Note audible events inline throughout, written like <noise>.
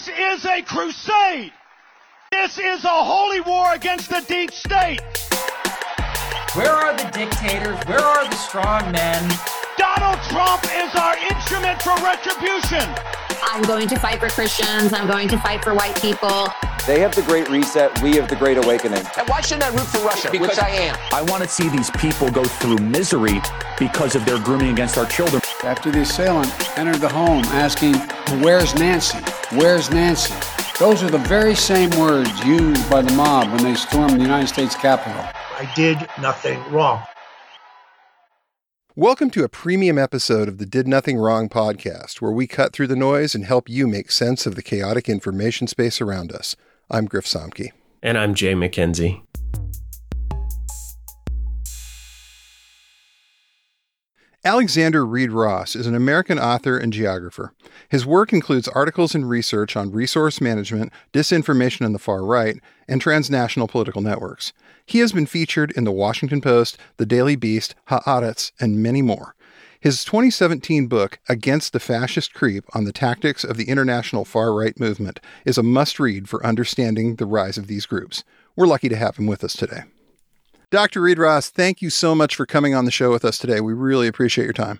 This is a crusade. This is a holy war against the deep state. Where are the dictators? Where are the strong men? Donald Trump is our instrument for retribution. I'm going to fight for Christians. I'm going to fight for white people. They have the Great Reset. We have the Great Awakening. And why shouldn't I root for Russia? Because Which I am. I want to see these people go through misery because of their grooming against our children. After the assailant entered the home asking, Where's Nancy? Where's Nancy? Those are the very same words used by the mob when they stormed the United States Capitol. I did nothing wrong. Welcome to a premium episode of the Did Nothing Wrong podcast, where we cut through the noise and help you make sense of the chaotic information space around us. I'm Griff Somke. And I'm Jay McKenzie. Alexander Reid Ross is an American author and geographer. His work includes articles and research on resource management, disinformation on the far right, and transnational political networks. He has been featured in the Washington Post, the Daily Beast, Haaretz, and many more. His 2017 book, Against the Fascist Creep on the Tactics of the International Far Right Movement, is a must read for understanding the rise of these groups. We're lucky to have him with us today. Dr. Reid Ross, thank you so much for coming on the show with us today. We really appreciate your time.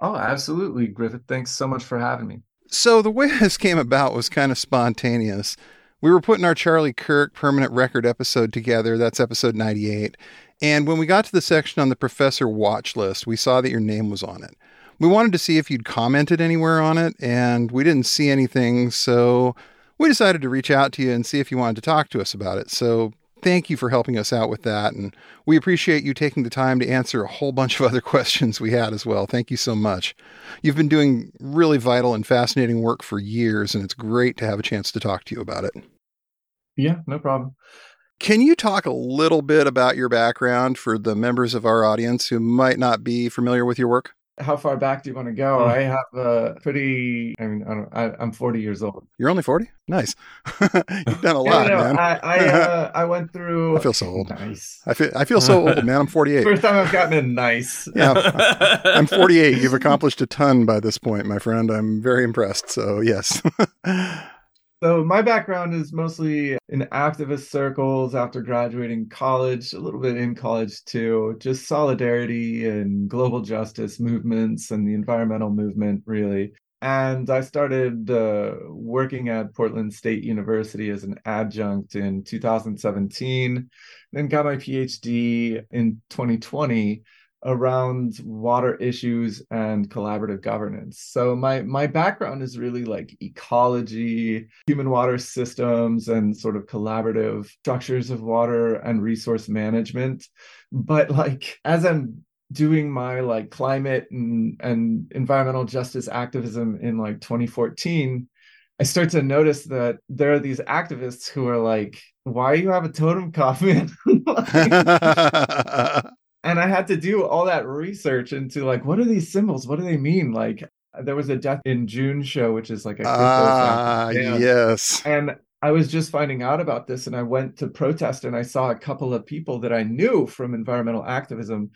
Oh, absolutely, Griffith. Thanks so much for having me. So, the way <laughs> this came about was kind of spontaneous. We were putting our Charlie Kirk permanent record episode together. That's episode 98. And when we got to the section on the professor watch list, we saw that your name was on it. We wanted to see if you'd commented anywhere on it, and we didn't see anything. So, we decided to reach out to you and see if you wanted to talk to us about it. So, thank you for helping us out with that. And we appreciate you taking the time to answer a whole bunch of other <laughs> questions we had as well. Thank you so much. You've been doing really vital and fascinating work for years, and it's great to have a chance to talk to you about it. Yeah, no problem. Can you talk a little bit about your background for the members of our audience who might not be familiar with your work? How far back do you want to go? I have a pretty. I mean, I don't. I, I'm 40 years old. You're only 40. Nice. <laughs> You've done a lot, yeah, no, man. I I, uh, I went through. I feel so old. Nice. I feel I feel so old, man. I'm 48. First time I've gotten a nice. yeah, <laughs> I'm 48. You've accomplished a ton by this point, my friend. I'm very impressed. So yes. <laughs> So my background is mostly in activist circles after graduating college, a little bit in college too, just solidarity and global justice movements and the environmental movement really. And I started uh, working at Portland State University as an adjunct in 2017, then got my PhD in 2020 around water issues and collaborative governance. So my my background is really like ecology, human water systems and sort of collaborative structures of water and resource management. But like as I'm doing my like climate and and environmental justice activism in like 2014 I start to notice that there are these activists who are like, why you have a Totenkopf? <laughs> like, <laughs> and I had to do all that research into like, what are these symbols? What do they mean? Like, there was a Death in June show, which is like a ah, yes. And I was just finding out about this, and I went to protest, and I saw a couple of people that I knew from environmental activism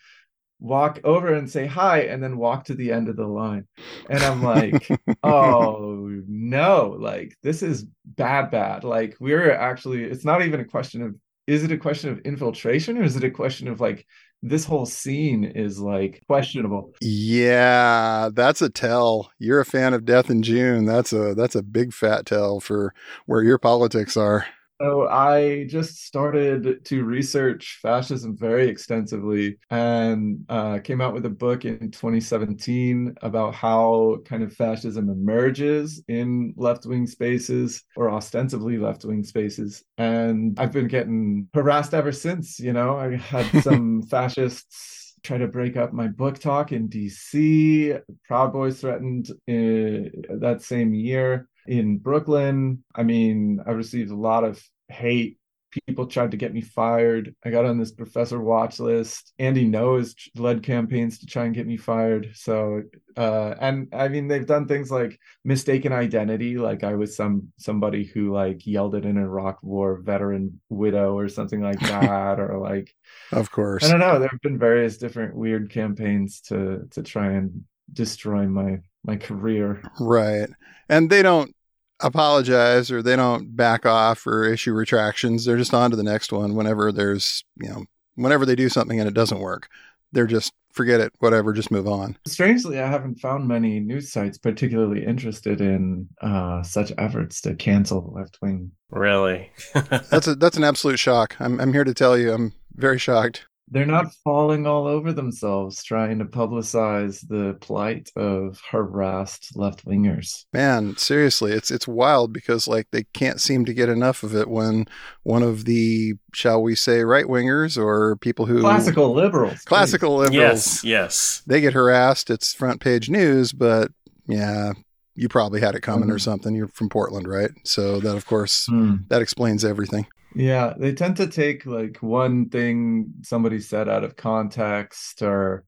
walk over and say hi and then walk to the end of the line and i'm like <laughs> oh no like this is bad bad like we're actually it's not even a question of is it a question of infiltration or is it a question of like this whole scene is like questionable. Yeah that's a tell. You're a fan of death in june. That's a that's a big fat tell for where your politics are so I just started to research fascism very extensively and uh, came out with a book in 2017 about how kind of fascism emerges in left-wing spaces or ostensibly left-wing spaces. And I've been getting harassed ever since. You know, I had <laughs> some fascists try to break up my book talk in DC. Proud Boys threatened in, that same year in Brooklyn. I mean, I received a lot of hate. People tried to get me fired. I got on this professor watch list. Andy Ngo's led campaigns to try and get me fired. So, uh, and I mean, they've done things like mistaken identity, like I was some somebody who like yelled at an Iraq War veteran widow or something like <laughs> that, or like, of course, I don't know. There have been various different weird campaigns to to try and destroy my my career. Right, and they don't apologize or they don't back off or issue retractions. They're just on to the next one whenever there's, you know, whenever they do something and it doesn't work. They're just forget it, whatever, just move on. Strangely, I haven't found many news sites particularly interested in uh, such efforts to cancel left wing. Really? <laughs> that's a that's an absolute shock. I'm I'm here to tell you, I'm very shocked they're not falling all over themselves trying to publicize the plight of harassed left wingers. Man, seriously, it's it's wild because like they can't seem to get enough of it when one of the shall we say right wingers or people who classical liberals, classical please. Yes, yes, they get harassed. It's front page news, but yeah, you probably had it coming mm-hmm. or something. You're from Portland, right? So that of course mm. that explains everything. Yeah, they tend to take like one thing somebody said out of context or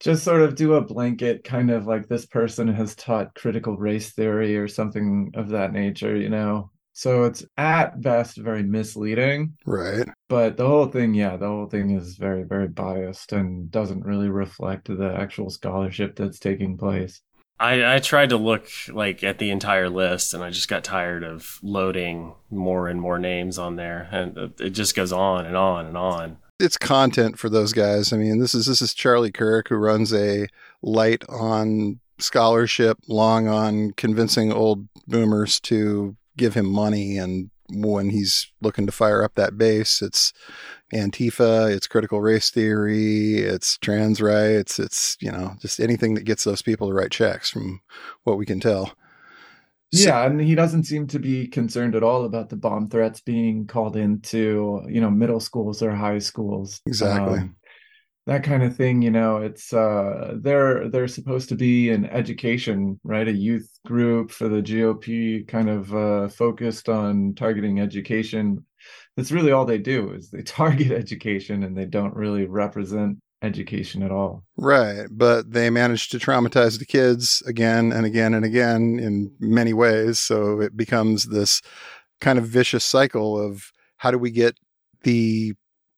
just sort of do a blanket kind of like this person has taught critical race theory or something of that nature, you know. So it's at best very misleading. Right. But the whole thing, yeah, the whole thing is very, very biased and doesn't really reflect the actual scholarship that's taking place. I, I tried to look like at the entire list and I just got tired of loading more and more names on there and it just goes on and on and on. It's content for those guys. I mean, this is this is Charlie Kirk who runs a light on scholarship, long on convincing old boomers to give him money and when he's looking to fire up that base, it's Antifa, it's critical race theory, it's trans rights, it's, you know, just anything that gets those people to write checks from what we can tell. Yeah, and he doesn't seem to be concerned at all about the bomb threats being called into, you know, middle schools or high schools. Exactly. Um, that kind of thing, you know, it's uh they're they're supposed to be an education, right? A youth group for the GOP kind of uh focused on targeting education that's really all they do is they <laughs> target education and they don't really represent education at all. Right. But they manage to traumatize the kids again and again and again in many ways. So it becomes this kind of vicious cycle of how do we get the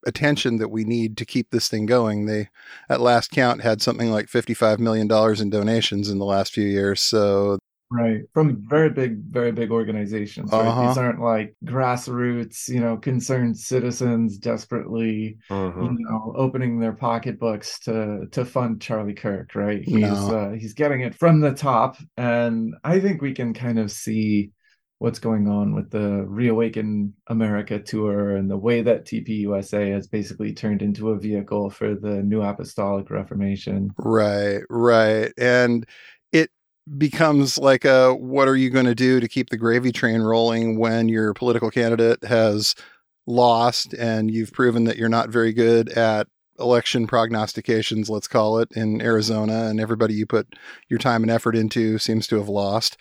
attention that we need to keep this thing going. They, at last count, had something like $55 million in donations in the last few years. So Right. From very big, very big organizations. Right? Uh-huh. These aren't like grassroots, you know, concerned citizens desperately, uh-huh. you know, opening their pocketbooks to to fund Charlie Kirk, right? He's no. uh, he's getting it from the top. And I think we can kind of see what's going on with the Reawaken America tour and the way that TPUSA has basically turned into a vehicle for the New Apostolic Reformation. Right, right. And it becomes like a what are you going to do to keep the gravy train rolling when your political candidate has lost and you've proven that you're not very good at election prognostications let's call it in Arizona and everybody you put your time and effort into seems to have lost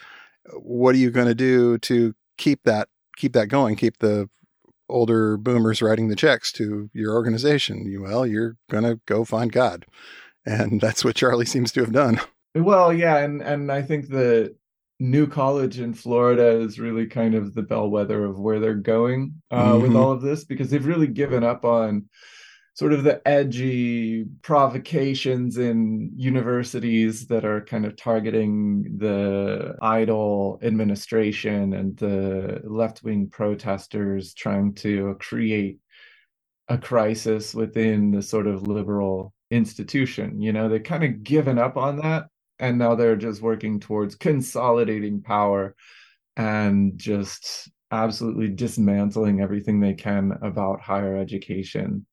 what are you going to do to keep that keep that going keep the older boomers writing the checks to your organization? You well you're going to go find god. And that's what Charlie seems to have done. Well, yeah, and and I think the new college in Florida is really kind of the bellwether of where they're going uh, mm-hmm. with all of this because they've really given up on sort of the edgy provocations in universities that are kind of targeting the idle administration and the left-wing protesters trying to create a crisis within the sort of liberal institution you know they've kind of given up on that and now they're just working towards consolidating power and just absolutely dismantling everything they can about higher education.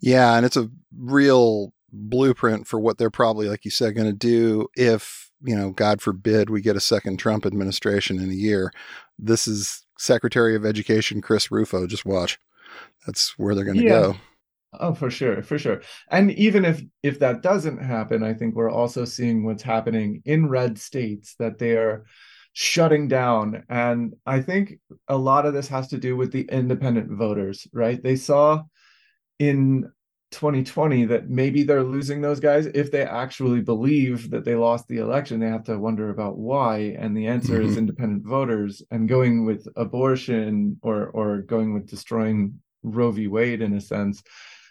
Yeah, and it's a real blueprint for what they're probably like you said going to do if, you know, god forbid we get a second Trump administration in a year. This is Secretary of Education Chris Rufo, just watch. That's where they're going to yeah. go. Oh, for sure, for sure. And even if if that doesn't happen, I think we're also seeing what's happening in red states that they are shutting down. And I think a lot of this has to do with the independent voters, right? They saw in 2020 that maybe they're losing those guys if they actually believe that they lost the election. They have to wonder about why and the answer mm-hmm. is independent voters and going with abortion or or going with destroying roe v. Wade in a sense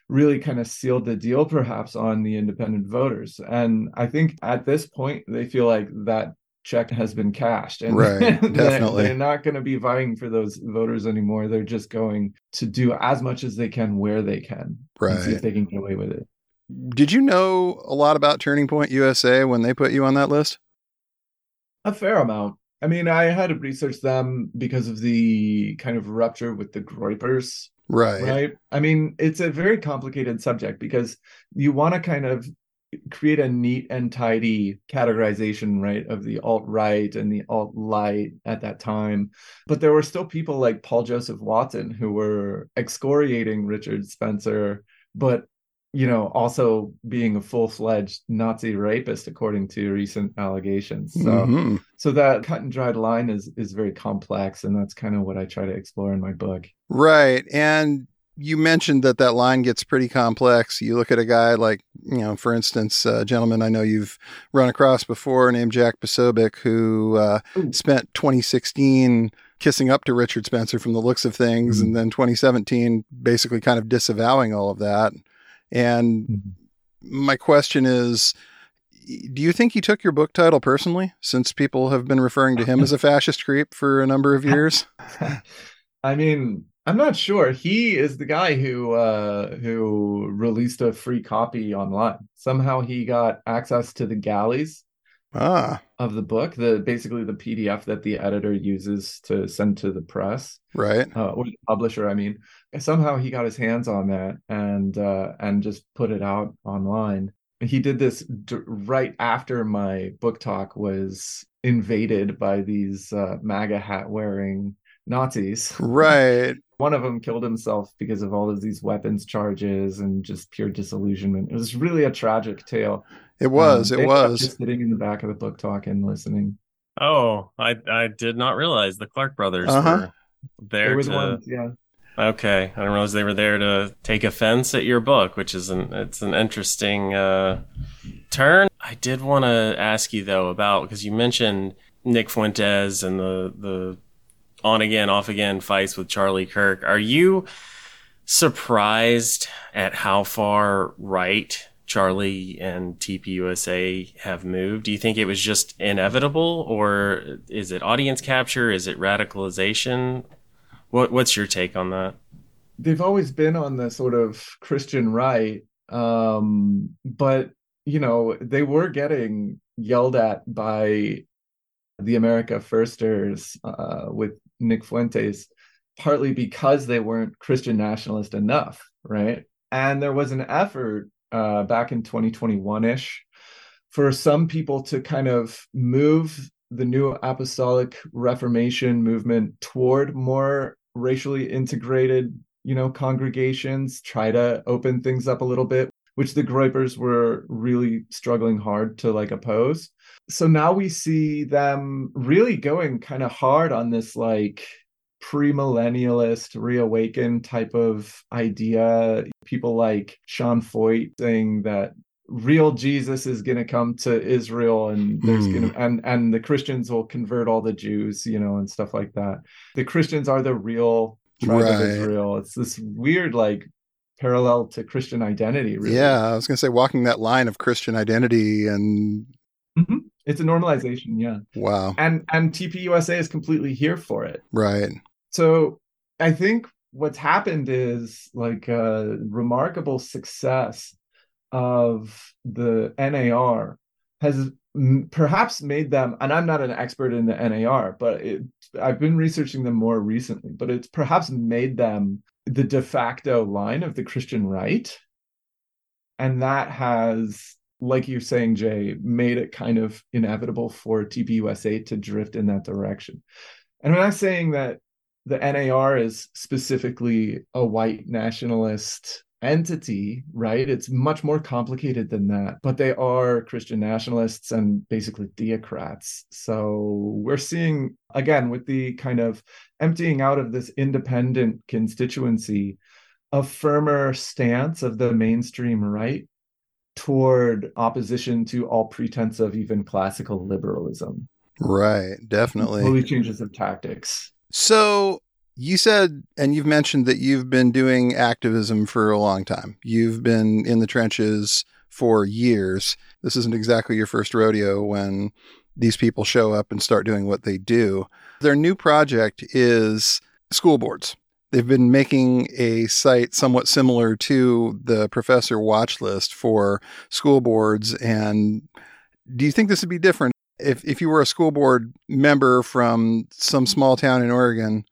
really kind of sealed the deal perhaps on the independent voters. And i think at this point they feel like that check has been cashed. And right. <laughs> definitely. they're not going to be vying for those voters anymore. They're just going to do as much as they can where they can right see if they can get away with it. Did you know a lot about turning point usa when they put you on that list? A fair amount. I mean i had to research them because of the kind of rupture with the groypers right. right? I mean it's a very complicated subject because you want to kind of create a neat and tidy categorization right of the alt right and the alt light at that time. But there were still people like paul joseph watson who were excoriating richard spencer but you know also being a full-fledged nazi rapist according to recent allegations. So mm-hmm. so that cut and dried line is is very complex and that's kind of what i try to explore in my book. Right and you mentioned that that line gets pretty complex. You look at a guy like, you know, for instance, a gentleman I know you've run across before named Jack Posobiec, who uh, spent 2016 kissing up to Richard Spencer from the looks of things, mm-hmm. and then 2017 basically kind of disavowing all of that. And mm-hmm. my question is, do you think he took your book title personally, since people have been referring to him as a <laughs> fascist creep for a number of years? <laughs> I mean, I'm not sure. He is the guy who uh, who released a free copy online. Somehow he got access to the galleys ah. of the book, the basically the PDF that the editor uses to send to the press, right? Uh, or the publisher. I mean, somehow he got his hands on that and uh, and just put it out online. He did this d- right after my book talk was invaded by these uh, MAGA hat wearing Nazis. Right. One of them killed himself because of all of these weapons charges and just pure disillusionment. It was really a tragic tale. It was. Um, it was. Just sitting in the back of the book talking, listening. Oh, I I did not realize the Clark brothers uh-huh. were there. There was to... one, yeah. Okay, I didn't realize they were there to take offense at your book, which is an it's an interesting uh, turn. I did want to ask you though about because you mentioned Nick Fuentes and the the on again, off again fights with Charlie Kirk. Are you surprised at how far right Charlie and TPUSA have moved? Do you think it was just inevitable, or is it audience capture? Is it radicalization? What What's your take on that? They've always been on the sort of Christian right, um, but you know they were getting yelled at by the America Firsters uh, with Nick Fuentes, partly because they weren't Christian nationalist enough, right? And there was an effort uh, back in 2021 ish for some people to kind of move the new apostolic reformation movement toward more racially integrated you know congregations try to open things up a little bit which the groypers were really struggling hard to like oppose so now we see them really going kind of hard on this like premillennialist reawaken type of idea people like sean feucht saying that real jesus is going to come to israel and there's mm. going to and and the christians will convert all the jews you know and stuff like that the christians are the real tribe right. of israel it's this weird like parallel to christian identity really. yeah i was going to say walking that line of christian identity and mm-hmm. It's a normalization, yeah. Wow. And and TPUSA is completely here for it. Right. So I think what's happened is like a remarkable success of the NAR has perhaps made them and i'm not an expert in the nar but it, i've been researching them more recently but it's perhaps made them the de facto line of the christian right and that has like you're saying, Jay, made it kind of inevitable for TPUSA to drift in that direction. And I'm not saying that the NAR is specifically a white nationalist entity, right? It's much more complicated than that, but they are Christian nationalists and basically theocrats. So we're seeing, again, with the kind of emptying out of this independent constituency, a firmer stance of the mainstream right toward opposition to all pretense of even classical liberalism. Right, definitely. Slowly changes of tactics. So you said, and you've mentioned that you've been doing activism for a long time. You've been in the trenches for years. This isn't exactly your first rodeo when these people show up and start doing what they do. Their new project is school boards. They've been making a site somewhat similar to the professor watch list for school boards. And do you think this would be different if, if you were a school board member from some small town in Oregon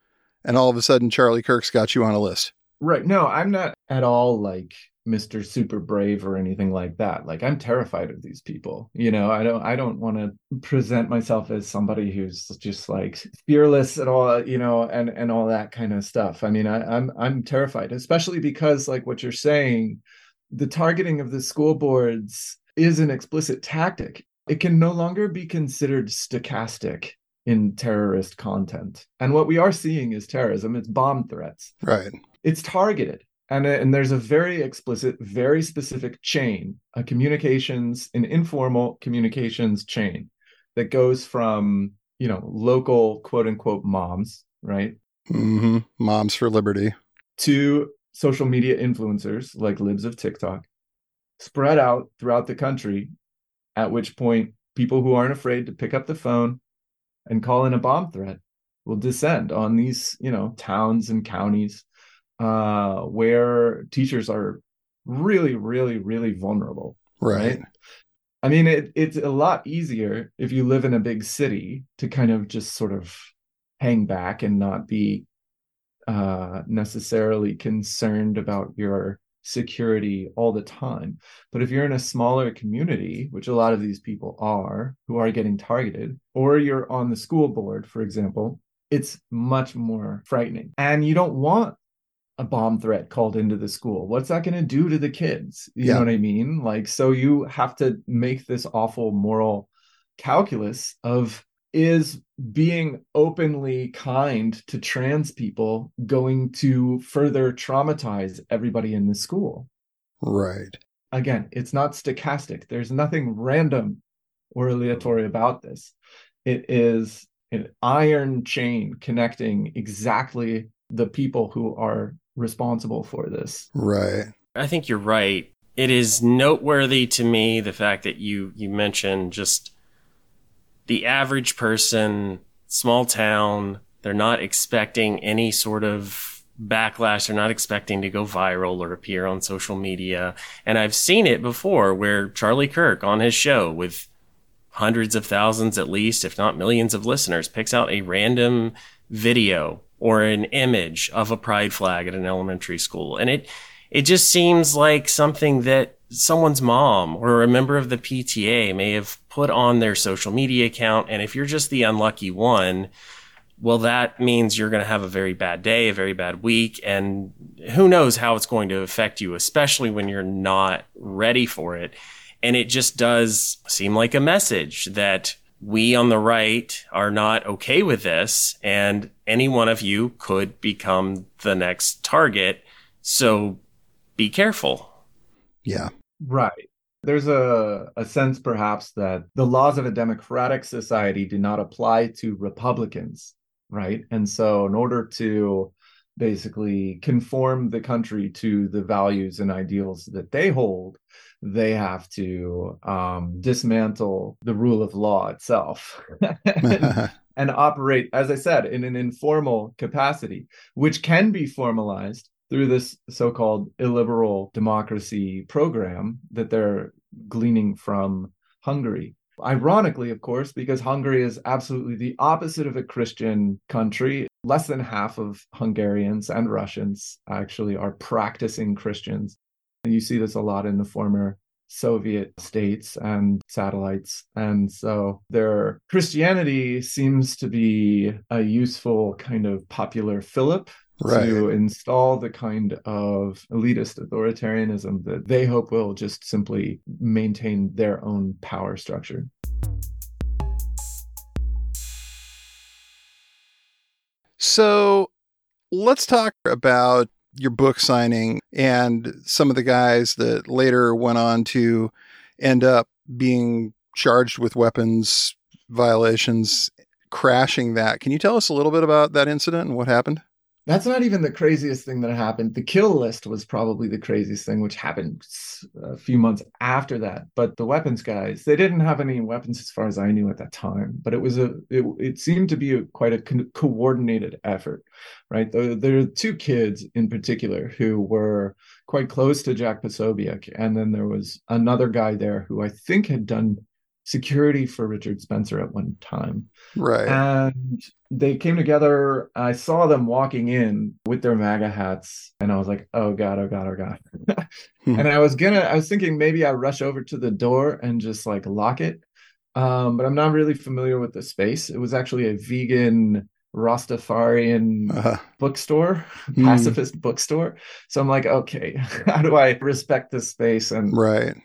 and all of a sudden Charlie Kirk's got you on a list? Right. No, I'm not at all like Mr. Super Brave or anything like that. Like I'm terrified of these people. You know, I don't I don't want to present myself as somebody who's just like fearless at all, you know, and and all that kind of stuff. I mean, I, I'm I'm terrified, especially because like what you're saying, the targeting of the school boards is an explicit tactic. It can no longer be considered stochastic in terrorist content. And what we are seeing is terrorism, it's bomb threats. Right. It's targeted and, and there's a very explicit very specific chain a communications an informal communications chain that goes from you know local quote unquote moms right mm-hmm. moms for liberty to social media influencers like libs of tiktok spread out throughout the country at which point people who aren't afraid to pick up the phone and call in a bomb threat will descend on these you know towns and counties uh, where teachers are really, really, really vulnerable. Right. right? I mean, it, it's a lot easier if you live in a big city to kind of just sort of hang back and not be uh, necessarily concerned about your security all the time. But if you're in a smaller community, which a lot of these people are, who are getting targeted, or you're on the school board, for example, it's much more frightening. And you don't want a bomb threat called into the school what's that going to do to the kids you yeah. know what i mean like so you have to make this awful moral calculus of is being openly kind to trans people going to further traumatize everybody in the school right again it's not stochastic there's nothing random or aleatory about this it is an iron chain connecting exactly the people who are responsible for this. Right. I think you're right. It is noteworthy to me the fact that you you mentioned just the average person, small town, they're not expecting any sort of backlash. They're not expecting to go viral or appear on social media. And I've seen it before where Charlie Kirk on his show with hundreds of thousands at least, if not millions of listeners, picks out a random video or an image of a pride flag at an elementary school. And it, it just seems like something that someone's mom or a member of the PTA may have put on their social media account. And if you're just the unlucky one, well, that means you're going to have a very bad day, a very bad week, and who knows how it's going to affect you, especially when you're not ready for it. And it just does seem like a message that we on the right are not okay with this, and any one of you could become the next target. So be careful. Yeah. Right. There's a, a sense, perhaps, that the laws of a democratic society do not apply to Republicans, right? And so, in order to basically conform the country to the values and ideals that they hold, they have to um, dismantle the rule of law itself <laughs> and, <laughs> and operate, as I said, in an informal capacity, which can be formalized through this so-called illiberal democracy program that they're gleaning from Hungary. Ironically, of course, because Hungary is absolutely the opposite of a Christian country. Less than half of Hungarians and Russians actually are practicing Christians. And you see this a lot in the former Soviet states and satellites. And so their Christianity seems to be a useful kind of popular fillip right. to install the kind of elitist authoritarianism that they hope will just simply maintain their own power structure. So let's talk about your book signing and some of the guys that later went on to end up being charged with weapons violations crashing that. Can you tell us a little bit about that incident and what happened? That's not even the craziest thing that happened. The kill list was probably the craziest thing, which happened a few months after that. But the weapons guys, they didn't have any weapons as far as I knew at that time. But it was a, it, it seemed to be a, quite a co- coordinated effort, right? There, there are two kids in particular who were quite close to Jack Posobiec, and then there was another guy there who I think had done security for Richard Spencer at one time. Right. And they came together. I saw them walking in with their MAGA hats, and I was like, oh God, oh God, oh God. Hmm. and I was gonna, I was thinking maybe I rush over to the door and just like lock it. Um, but I'm not really familiar with the space. It was actually a vegan Rastafarian Uh, bookstore, Hmm. pacifist bookstore. So I'm like, okay, <laughs> how do I respect this space and right.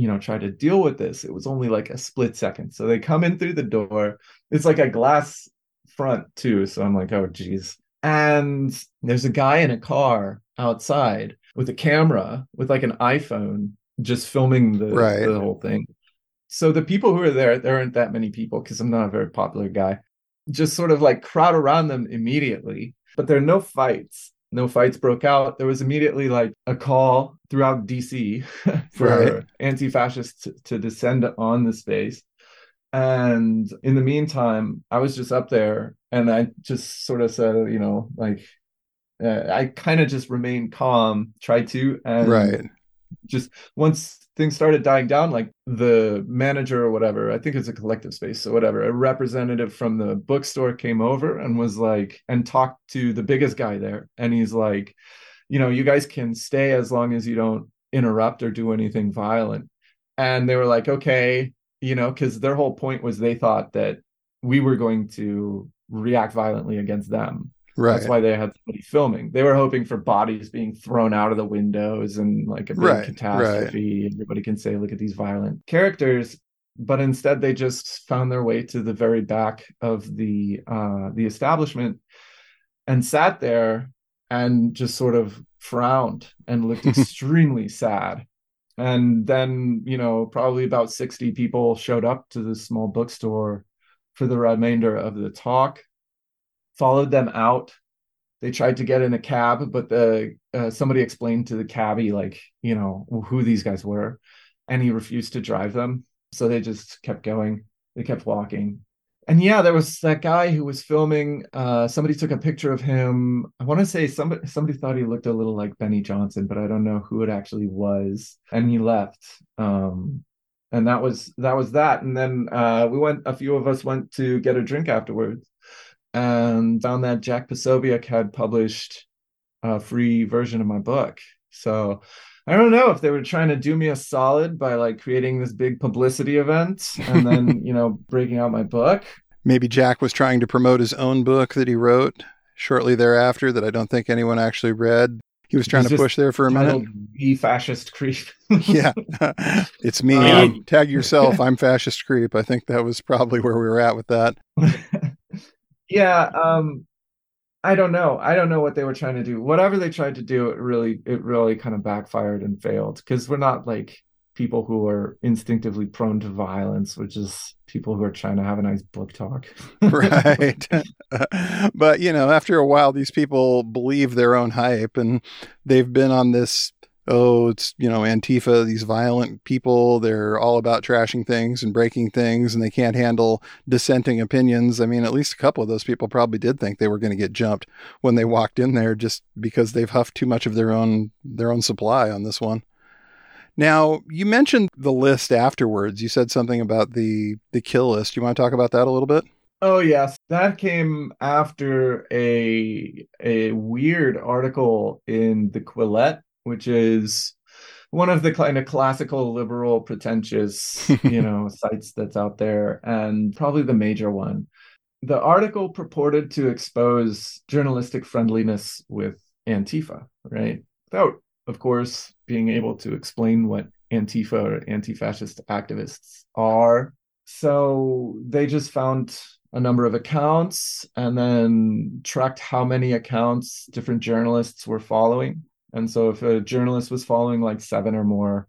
You know try to deal with this it was only like a split second. So they come in through the door. It's like a glass front too so i'm like oh geez. And there's a guy in a car outside with a camera with like an iphone just filming the, Right. the whole thing. So the people who are there there aren't that many people because i'm not a very popular guy just sort of like crowd around them immediately but there are no fights. No fights broke out. There was immediately like a call throughout dc <laughs> for Right. anti-fascists to, to descend on the space and in the meantime i was just up there and i just sort of said you know like uh, i kind of just remained calm tried to and Right. just once things started dying down like the manager or whatever i think it's a collective space so whatever a representative from the bookstore came over and was like and talked to the biggest guy there and he's like you know you guys can stay as long as you don't interrupt or do anything violent and they were like okay you know because their whole point was they thought that we were going to react violently against them Right. that's why they had somebody filming. They were hoping for bodies being thrown out of the windows and like a big Right, catastrophe. Everybody can say, look at these violent characters. But instead they just found their way to the very back of the uh the establishment and sat there and just sort of frowned and looked <laughs> extremely sad. And then, you know, probably about 60 people showed up to this small bookstore for the remainder of the talk followed them out. They tried to get in a cab, but the uh, somebody explained to the cabbie like you know who these guys were, and he refused to drive them. So they just kept going. They kept walking, and yeah, there was that guy who was filming. Uh, somebody took a picture of him. I want to say somebody somebody thought he looked a little like Benny Johnson, but I don't know who it actually was. And he left. Um, and that was that was that. And then uh, we went. A few of us went to get a drink afterwards and found that Jack Posobiec had published a free version of my book. So I don't know if they were trying to do me a solid by like creating this big publicity event and then, <laughs> you know, breaking out my book. Maybe Jack was trying to promote his own book that he wrote shortly thereafter that I don't think anyone actually read. He was trying He's to push there for a minute. titled The fascist creep. <laughs> yeah. <laughs> it's me. Um, Tag yourself. I'm fascist creep. I think that was probably where we were at with that. yeah um i don't know i don't know what they were trying to do whatever they tried to do it really it really kind of backfired and failed because we're not like people who are instinctively prone to violence which is people who are trying to have a nice book talk <laughs> right. <laughs> but, you know, after a while, these people believe their own hype and they've been on this. Oh, it's, you know, Antifa, these violent people. They're all about trashing things and breaking things, and they can't handle dissenting opinions. I mean, at least a couple of those people probably did think they were going to get jumped when they walked in there just because they've huffed too much of their own their own supply on this one. Now, you mentioned the list afterwards. You said something about the the kill list. You want to talk about that a little bit? oh yes that came after a a weird article in the quillette which is one of the kind of classical liberal pretentious <laughs> you know sites that's out there and probably the major one. The article purported to expose journalistic friendliness with antifa right? Without of course being able to explain what antifa or anti-fascist activists are. So they just found a number of accounts and then tracked how many accounts different journalists were following and so if a journalist was following like seven or more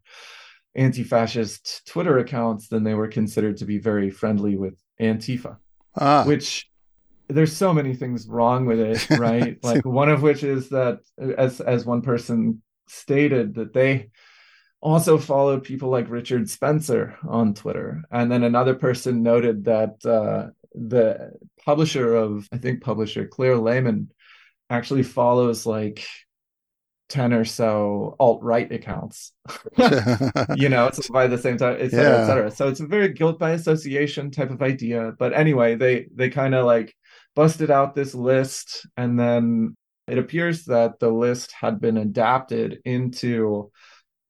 anti-fascist Twitter accounts, then they were considered to be very friendly with Antifa, Ah, which there's so many things wrong with it, <laughs> right? like one of which is that as as one person stated that they also followed people like Richard Spencer on Twitter. And then another person noted that uh, the publisher of, I think, publisher Claire Lehmann actually follows like 10 or so alt right accounts, <laughs> you know, it's by the same time, et cetera, yeah. et cetera. So it's a very guilt by association type of idea. But anyway, they they kind of like busted out this list and then it appears that the list had been adapted into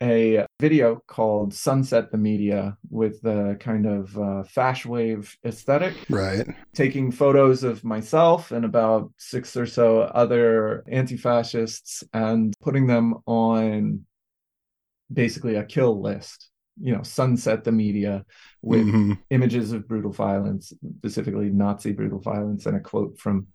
a video called Sunset the Media with the kind of uh, fash wave aesthetic. Right. Taking photos of myself and about six or so other anti fascists and putting them on basically a kill list. You know, sunset the media with mm-hmm. images of brutal violence, specifically Nazi brutal violence, and a quote from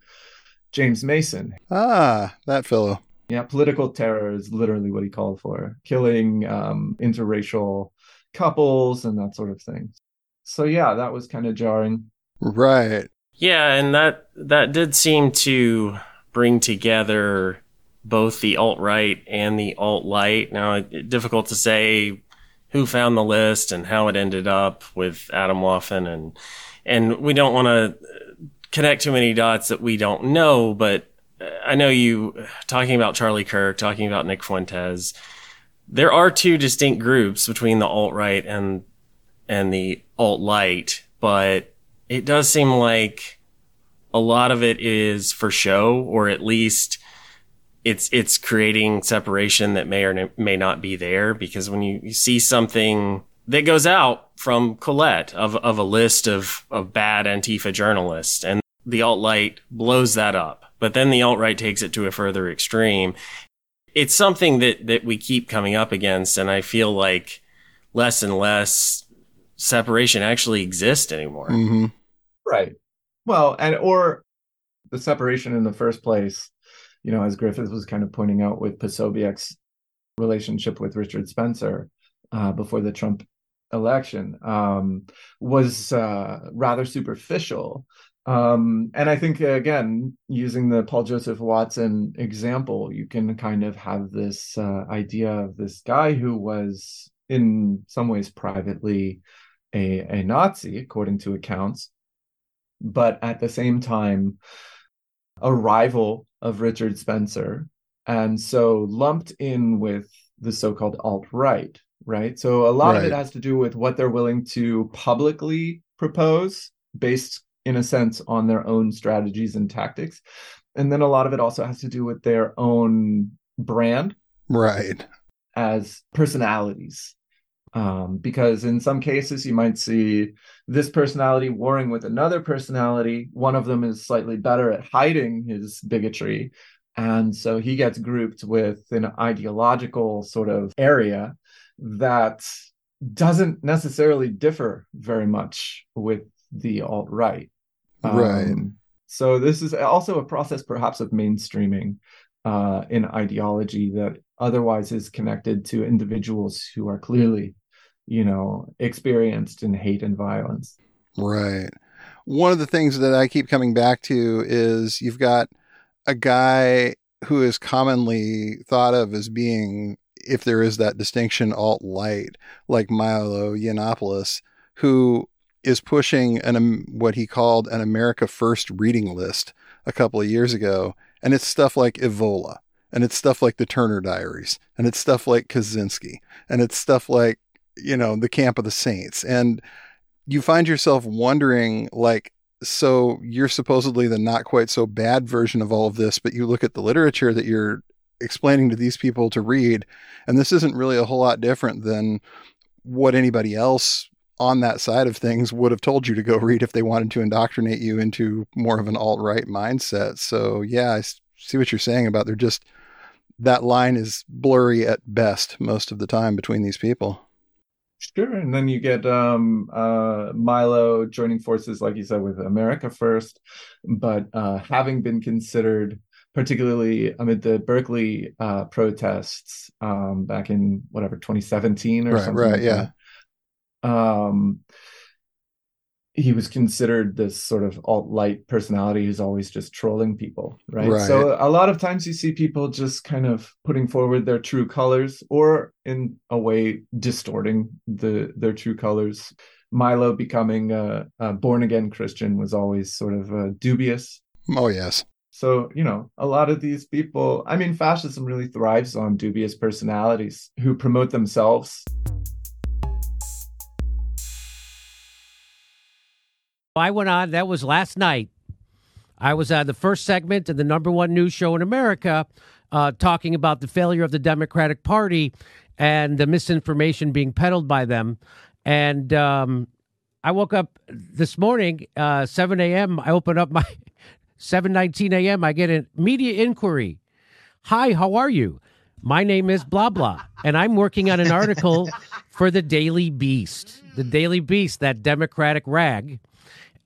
James Mason. Ah, that fellow. Yeah, political terror is literally what he called for killing um, interracial couples and that sort of thing. So, yeah, that was kind of jarring. Right. Yeah, and that that did seem to bring together both the alt right and the alt light. Now, it, difficult to say who found the list and how it ended up with Atomwaffen, and and we don't want to connect too many dots that we don't know, but I know you talking about Charlie Kirk, talking about Nick Fuentes. There are two distinct groups between the alt right and and the alt light, but it does seem like a lot of it is for show, or at least it's it's creating separation that may or may not be there. Because when you, you see something that goes out from Quillette of of a list of of bad Antifa journalists, and the alt light blows that up but then the alt right takes it to a further extreme. It's something that, that we keep coming up against. And I feel like less and less separation actually exists anymore. Mm-hmm. Right. Well, and or the separation in the first place, you know, as Griffith was kind of pointing out with Posobiec's relationship with Richard Spencer uh, before the Trump election, um, was uh, rather superficial. Um, and I think again, using the Paul Joseph Watson example, you can kind of have this uh, idea of this guy who was, in some ways, privately a, a Nazi, according to accounts, but at the same time, a rival of Richard Spencer, and so lumped in with the so-called alt right. Right. So a lot right. of it has to do with what they're willing to publicly propose based in a sense on their own strategies and tactics. And then a lot of it also has to do with their own brand right. as personalities. Um, because in some cases you might see this personality warring with another personality. One of them is slightly better at hiding his bigotry. And so he gets grouped with an ideological sort of area that doesn't necessarily differ very much with the alt right right. Um, so this is also a process, perhaps, of mainstreaming uh, in ideology that otherwise is connected to individuals who are clearly, you know, experienced in hate and violence. Right. One of the things that I keep coming back to is you've got a guy who is commonly thought of as being, if there is that distinction, alt light, like Milo Yiannopoulos, who is pushing an um, what he called an America First reading list a couple of years ago, and it's stuff like Evola, and it's stuff like the Turner Diaries, and it's stuff like Kaczynski, and it's stuff like you know the Camp of the Saints, and you find yourself wondering like so you're supposedly the not quite so bad version of all of this, but you look at the literature that you're explaining to these people to read, and this isn't really a whole lot different than what anybody else on that side of things would have told you to go read if they wanted to indoctrinate you into more of an alt right mindset. So, yeah, I see what you're saying about they're just that line is blurry at best most of the time between these people. Sure. And then you get um, uh, Milo joining forces, like you said, with America First, but uh, having been considered, particularly amid the Berkeley uh, protests um, back in whatever 2017 or right, something. Right, like yeah. That um, he was considered this sort of alt-light personality who's always just trolling people right? Right. so a lot of times you see people just kind of putting forward their true colors or in a way distorting the their true colors milo becoming a, a born again christian was always sort of uh, dubious Oh, yes. so you know a lot of these people i mean fascism really thrives on dubious personalities who promote themselves I went on, that was last night. I was on the first segment of the number one news show in America uh, talking about the failure of the Democratic Party and the misinformation being peddled by them. And um, I woke up this morning, uh, 7 a.m. I open up my <laughs> 7:19 a.m. I get a media inquiry. Hi, how are you? My name is blah blah, and I'm working on an article <laughs> for the Daily Beast. The Daily Beast, that Democratic rag.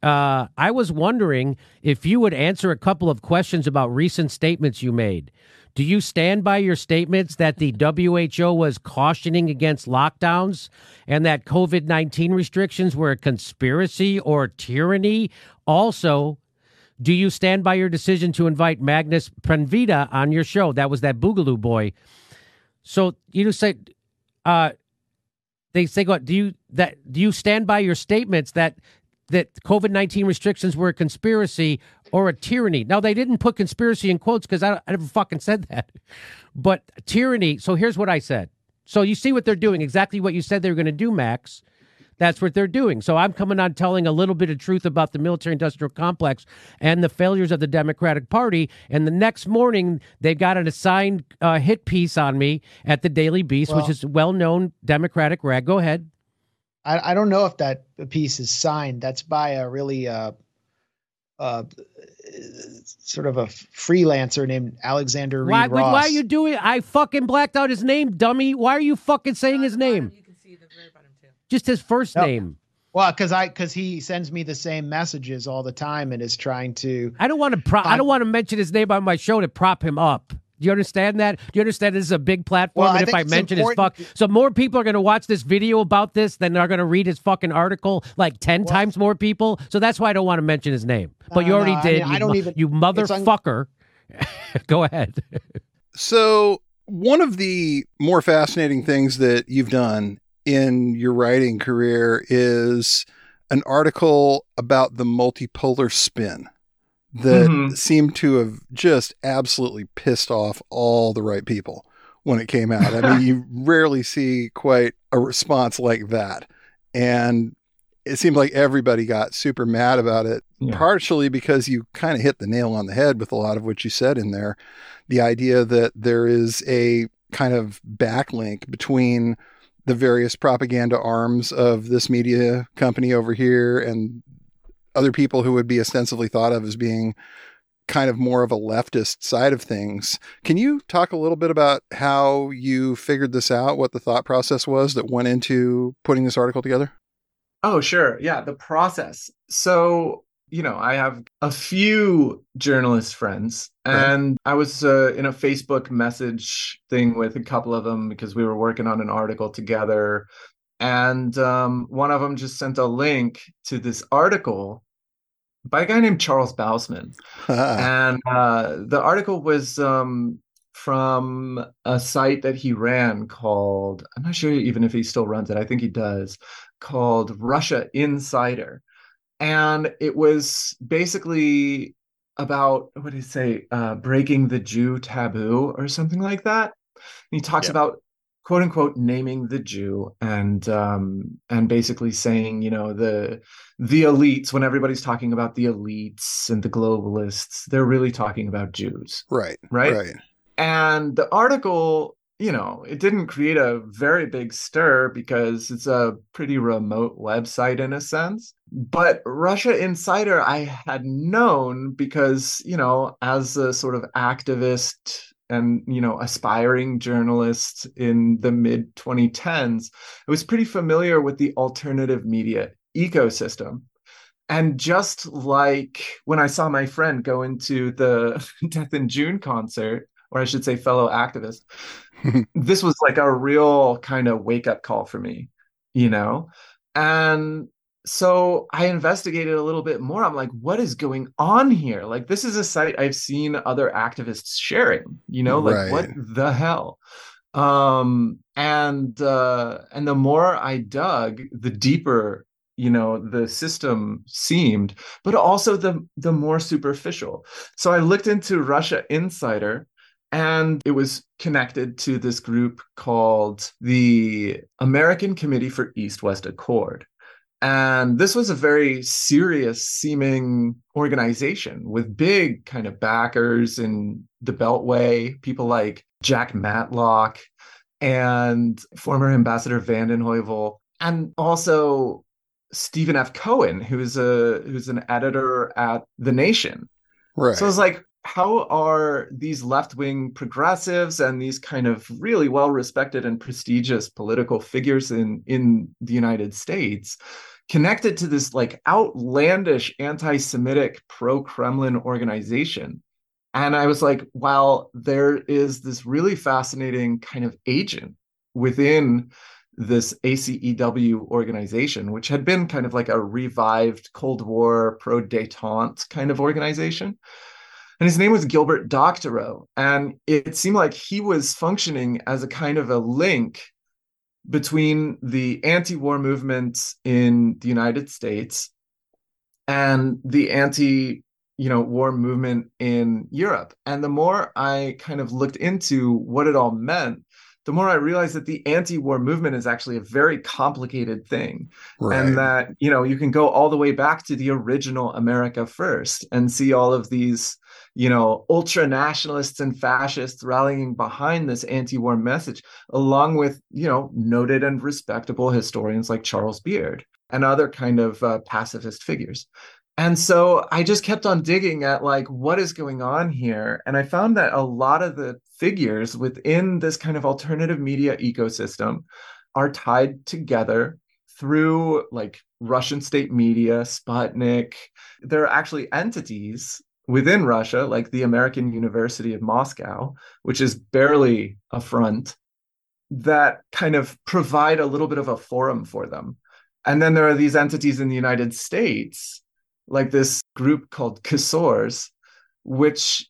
Uh, I was wondering if you would answer a couple of questions about recent statements you made. Do you stand by your statements that the WHO was cautioning against lockdowns and that COVID 19 restrictions were a conspiracy or tyranny? Also, do you stand by your decision to invite Magnus Pranvita on your show? That was that Boogaloo boy. So you say, uh, they say, "Go. Do you that? Do you stand by your statements that that COVID nineteen restrictions were a conspiracy or a tyranny?" Now they didn't put conspiracy in quotes because I, I never fucking said that, but tyranny. So here's what I said. So you see what they're doing, exactly what you said they were going to do, Max. That's what they're doing. So I'm coming on telling a little bit of truth about the military industrial complex and the failures of the Democratic Party. And the next morning, they've got an assigned uh, hit piece on me at the Daily Beast, Well- which is well known Democratic rag. Go ahead. I, I don't know if that piece is signed. That's by a really uh, uh, sort of a freelancer named Alexander Reid Why, Ross. why are you doing? I fucking blacked out his name, dummy. Why are you fucking saying his name? You can see the very bottom too. Just his first No. name. Well, because I because he sends me the same messages all the time and is trying to. I don't want to. Pro- I don't want to mention his name on my show to prop him up. Do you understand that? Do you understand this is a big platform? Well, I and if I it's mention his fuck, so more people are going to watch this video about this than are going to read his fucking article. Like ten times more people. So that's why I don't want to mention his name. But you No, already no, I did. mean, I don't mo- even- You it's un- motherfucker. <laughs> Go ahead. So, one of the more fascinating things that you've done in your writing career is an article about the multipolar spin that Mhm. seemed to have just absolutely pissed off all the right people when it came out. I mean, you <laughs> rarely see quite a response like that. And it seemed like everybody got super mad about it, Yeah. partially because you kind of hit the nail on the head with a lot of what you said in there. The idea that there is a kind of backlink between the various propaganda arms of this media company over here and other people who would be ostensibly thought of as being kind of more of a leftist side of things. Can you talk a little bit about how you figured this out, what the thought process was that went into putting this article together? Oh, sure. Yeah, the process. So, you know, I have a few journalist friends, and I was uh, in a Facebook message thing with a couple of them because we were working on an article together. And um, one of them just sent a link to this article by a guy named Charles Bausman. <laughs> and uh, the article was um, from a site that he ran called, I'm not sure even if he still runs it, I think he does, called Russia Insider. And it was basically about, what did he say, uh, breaking the Jew taboo or something like that. And he talks about quote unquote naming the Jew and um and basically saying, you know, the the elites, when everybody's talking about the elites and the globalists, they're really talking about Jews. Right. Right. Right. And the article, you know, it didn't create a very big stir because it's a pretty remote website in a sense. But Russia Insider, I had known because, you know, as a sort of activist and, you know, aspiring journalist in the mid 2010s, I was pretty familiar with the alternative media ecosystem. And just like when I saw my friend go into the <laughs> Death in June concert, or I should say, fellow activist, <laughs> this was like a real kind of wake up call for me, you know? And so I investigated a little bit more. I'm like, what is going on here? Like, this is a site I've seen other activists sharing, you know, like Right. what the hell? Um, and uh, and the more I dug, the deeper, you know, the system seemed, but also the the more superficial. So I looked into Russia Insider, and it was connected to this group called the American Committee for East West Accord. And this was a very serious seeming organization with big kind of backers in the Beltway, people like Jack Matlock and former Ambassador Vanden Heuvel, and also Stephen F. Cohen, who's a who's an editor at The Nation. Right. So it's like, how are these left wing progressives and these kind of really well respected and prestigious political figures in, in the United States connected to this like outlandish anti Semitic pro Kremlin organization? And I was like, wow, there is this really fascinating kind of agent within this ACEW organization, which had been kind of like a revived Cold War pro detente kind of organization. And his name was Gilbert Doctorow. And it seemed like he was functioning as a kind of a link between the anti war movement in the United States and the anti you know war movement in Europe. And the more I kind of looked into what it all meant, the more I realized that the anti-war movement is actually a very complicated thing. Right. And that, you know, you can go all the way back to the original America first and see all of these, you know, ultra nationalists and fascists rallying behind this anti-war message, along with, you know, noted and respectable historians like Charles Beard and other kind of uh, pacifist figures. And so I just kept on digging at like what is going on here. And I found that a lot of the figures within this kind of alternative media ecosystem are tied together through like Russian state media, Sputnik. There are actually entities within Russia, like the American University of Moscow, which is barely a front, that kind of provide a little bit of a forum for them. And then there are these entities in the United States like this group called Kisors, which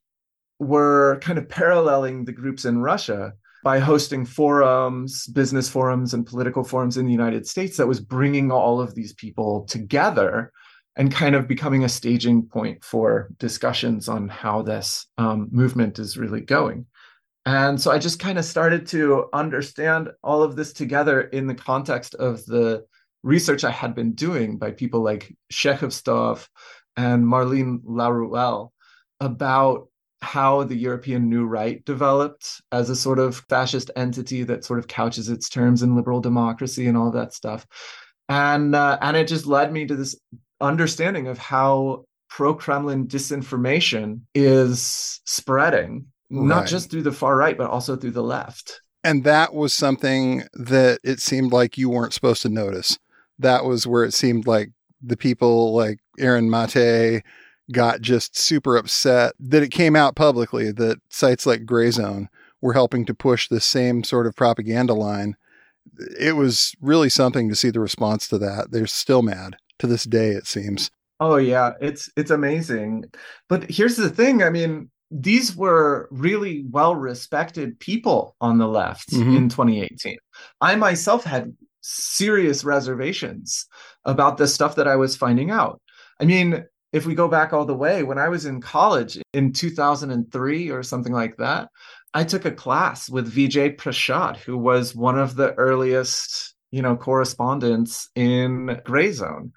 were kind of paralleling the groups in Russia by hosting forums, business forums, and political forums in the United States that was bringing all of these people together and kind of becoming a staging point for discussions on how this um, movement is really going. And so I just kind of started to understand all of this together in the context of the research I had been doing by people like Shekhovtsov and Marlene Laruelle about how the European New Right developed as a sort of fascist entity that sort of couches its terms in liberal democracy and all that stuff. And uh, and it just led me to this understanding of how pro-Kremlin disinformation is spreading, not just through the far right, but also through the left. And that was something that it seemed like you weren't supposed to notice. That was where it seemed like the people like Aaron Mate got just super upset that it came out publicly that sites like Gray Zone were helping to push the same sort of propaganda line. It was really something to see the response to that. They're still mad to this day, it seems. Oh yeah, it's it's amazing. But here's the thing, I mean, these were really well-respected people on the left Mhm. in 2018. I myself had serious reservations about the stuff that I was finding out. I mean, if we go back all the way, when I was in college in 2003 or something like that, I took a class with Vijay Prashad, who was one of the earliest, you know, correspondence in Gray Zone.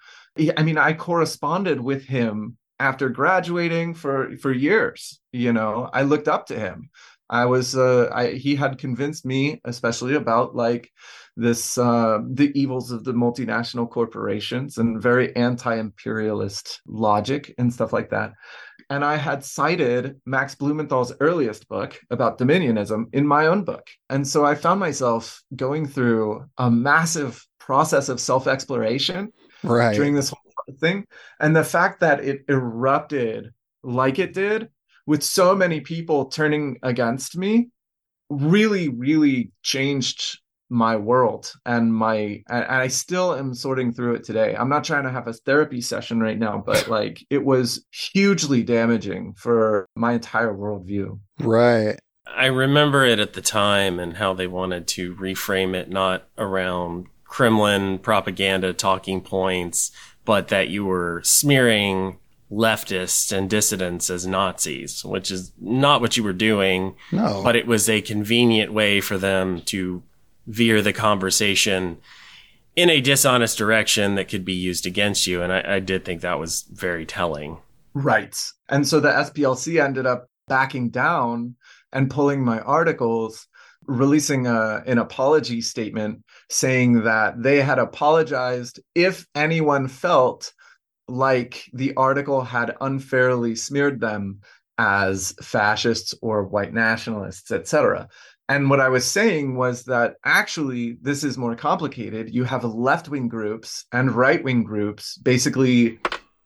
I mean, I corresponded with him after graduating for for years. You know, I looked up to him. I was, uh, I he had convinced me, especially about like this, uh, the evils of the multinational corporations and very anti-imperialist logic and stuff like that. And I had cited Max Blumenthal's earliest book about dominionism in my own book. And so I found myself going through a massive process of self-exploration Right. during this whole thing. And the fact that it erupted like it did with so many people turning against me really, really changed my world and my and I still am sorting through it today. I'm not trying to have a therapy session right now, but <laughs> like it was hugely damaging for my entire worldview. Right. I remember it at the time and how they wanted to reframe it not around Kremlin propaganda talking points, but that you were smearing leftists and dissidents as Nazis, which is not what you were doing. No. But it was a convenient way for them to veer the conversation in a dishonest direction that could be used against you. And I, I did think that was very telling. Right. And so the SPLC ended up backing down and pulling my articles, releasing a, an apology statement saying that they had apologized if anyone felt like the article had unfairly smeared them as fascists or white nationalists, etc. And what I was saying was that actually this is more complicated. You have left wing groups and right wing groups basically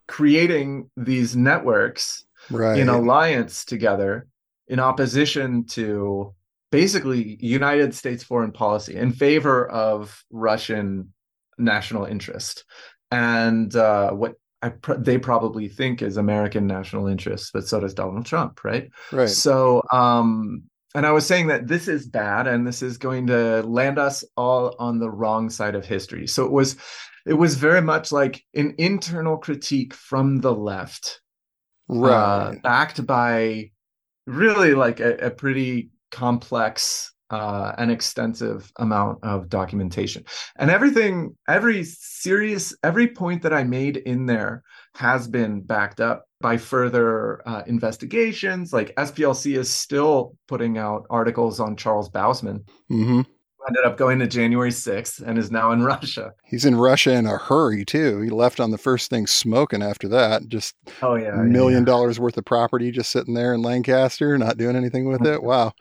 creating these networks right. in alliance together in opposition to basically United States foreign policy in favor of Russian national interest. And uh, what I pr- they probably think is American national interest, but so does Donald Trump, right? Right. So, um, and I was saying that this is bad, and this is going to land us all on the wrong side of history. So it was, it was very much like an internal critique from the left, right, uh, backed by really like a, a pretty complex uh, an extensive amount of documentation. And everything, every serious, every point that I made in there has been backed up by further uh, investigations. Like SPLC is still putting out articles on Charles Bausman. Mm-hmm. Ended up going to January 6th and is now in <laughs> Russia. He's in Russia in a hurry too. He left on the first thing smoking after that. Just oh yeah, million yeah. dollars worth of property just sitting there in Lancaster, not doing anything with it. <laughs> Wow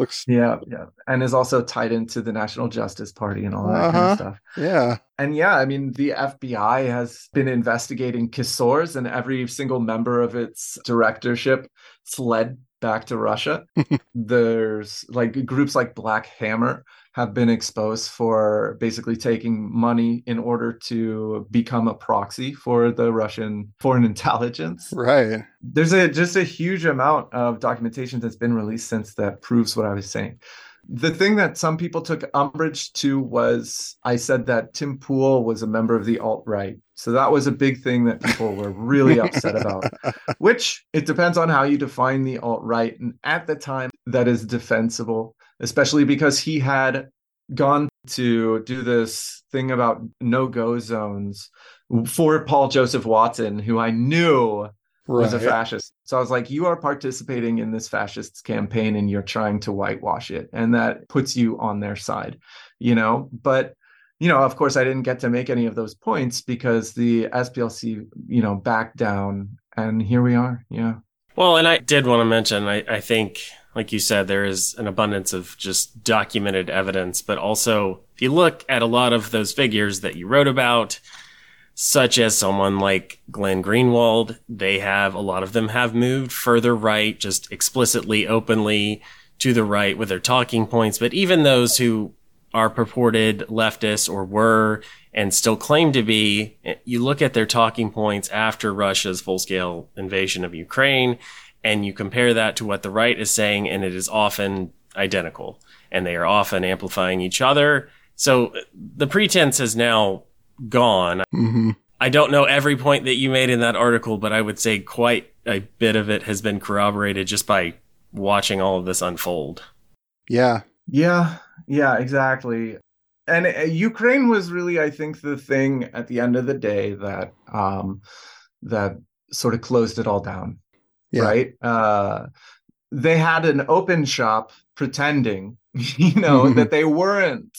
looks yeah yeah. And is also tied into the national justice party and all that uh-huh. kind of stuff. Yeah. And yeah i mean the fbi has been investigating kisors and every single member of its directorship fled back to russia. <laughs> There's like groups like black hammer have been exposed for basically taking money in order to become a proxy for the Russian <laughs> foreign intelligence. Right. There's a just a huge amount of documentation that's been released since that proves what I was saying. The thing that some people took umbrage to was I said that Tim Pool was a member of the alt right. So that was a big thing that people were really upset about, <laughs> which it depends on how you define the alt right. And at the time, that is defensible especially because he had gone to do this thing about no go zones for Paul Joseph Watson, who I knew was a fascist. So I was like, you are participating in this fascist campaign and you're trying to whitewash it. And that puts you on their side, you know? But, you know, of course, I didn't get to make any of those points because the SPLC, you know, backed down. And here we are. Yeah. Well, and I did want to mention, I, I think like you said, there is an abundance of just documented evidence, but also if you look at a lot of those figures that you wrote about, such as someone like Glenn Greenwald, they have, a lot of them have moved further right, just explicitly, openly to the right with their talking points. But even those who are purported leftists or were and still claim to be, you look at their talking points after Russia's full scale invasion of Ukraine and you compare that to what the right is saying, and it is often identical, and they are often amplifying each other. So the pretense has now gone. Mm-hmm. I don't know every point that you made in that article, but I would say quite a bit of it has been corroborated just by watching all of this unfold. Yeah. Yeah. Yeah, exactly. And uh, Ukraine was really, I think, the thing at the end of the day that um, that sort of closed it all down yeah. right? Uh, they had an open shop pretending, <laughs> you know, mm-hmm. that they weren't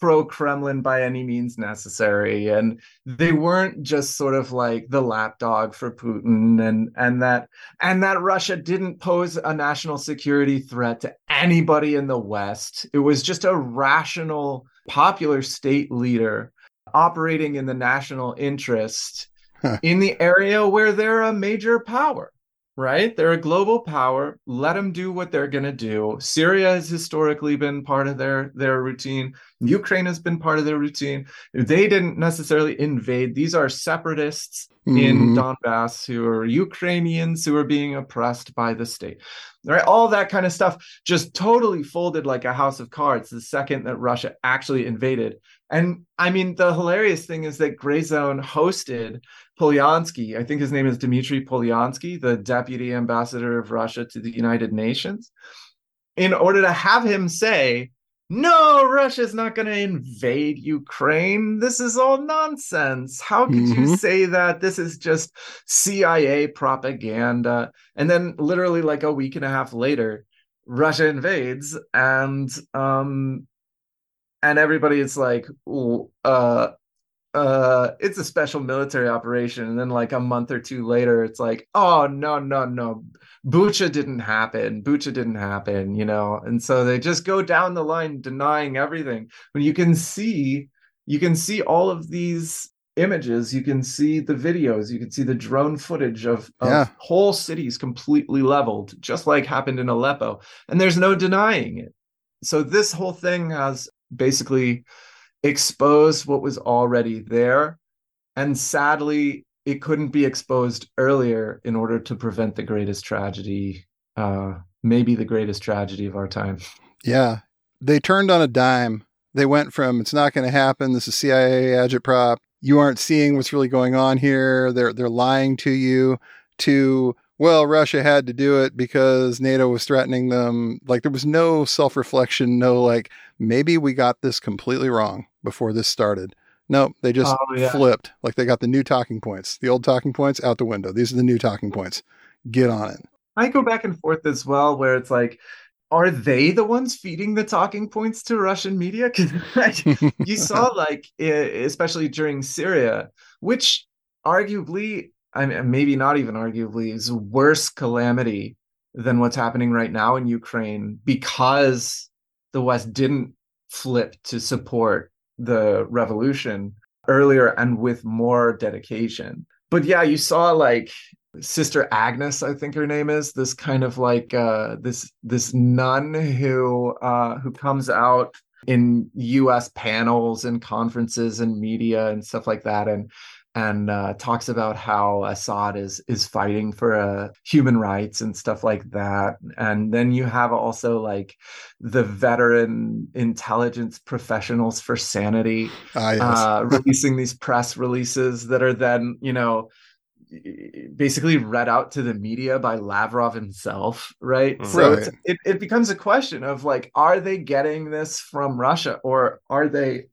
pro Kremlin by any means necessary, and they weren't just sort of like the lapdog for Putin, and and that and that Russia didn't pose a national security threat to anybody in the West. It was just a rational, popular state leader operating in the national interest huh. in the area where they're a major power right? They're a global power. Let them do what they're going to do. Syria has historically been part of their their routine. Ukraine has been part of their routine. They didn't necessarily invade. These are separatists mm-hmm. in Donbass who are Ukrainians who are being oppressed by the state. Right? All that kind of stuff just totally folded like a house of cards the second that Russia actually invaded. And I mean, the hilarious thing is that Gray Zone hosted Polyansky, I think his name is Dmitry Polyansky, the deputy ambassador of Russia to the United Nations, in order to have him say, no, Russia's not going to invade Ukraine. This is all nonsense. How could mm-hmm. you say that? This is just CIA propaganda. And then, literally, like a week and a half later, Russia invades, and um, and everybody is like, uh, uh it's a special military operation. And then like a month or two later it's like oh no no no. Bucha didn't happen. Bucha didn't happen you know? And so they just go down the line denying everything. When you can see you can see all of these images. You can see the videos. You can see the drone footage of, of yeah. whole cities completely leveled just like happened in aleppo. And there's no denying it. So this whole thing has basically expose what was already there. And sadly, it couldn't be exposed earlier in order to prevent the greatest tragedy, uh, maybe the greatest tragedy of our time. Yeah. They turned on a dime. They went from it's not going to happen. This is CIA agitprop. You aren't seeing what's really going on here. They're they're lying to you. To well, Russia had to do it because NATO was threatening them. Like there was no self reflection, no like maybe we got this completely wrong before this started. No, they just oh, yeah. flipped. Like they got the new talking points. The old talking points out the window. These are the new talking points. Get on it. I go back and forth as well, where it's like, are they the ones feeding the talking points to Russian media? <laughs> Because you saw, <laughs> like, especially during Syria, which arguably, I mean, maybe not even arguably, is worse calamity than what's happening right now in Ukraine because the West didn't flip to support the revolution earlier and with more dedication. But yeah, you saw like Sister Agnes, I think her name is, this kind of like uh this this nun who uh who comes out in US panels and conferences and media and stuff like that and and uh, talks about how Assad is is fighting for uh, human rights and stuff like that. And then you have also like the veteran intelligence professionals for sanity ah, yes. uh, releasing these press releases that are then you know basically read out to the media by Lavrov himself, right? right. So it, it becomes a question of like, are they getting this from Russia or are they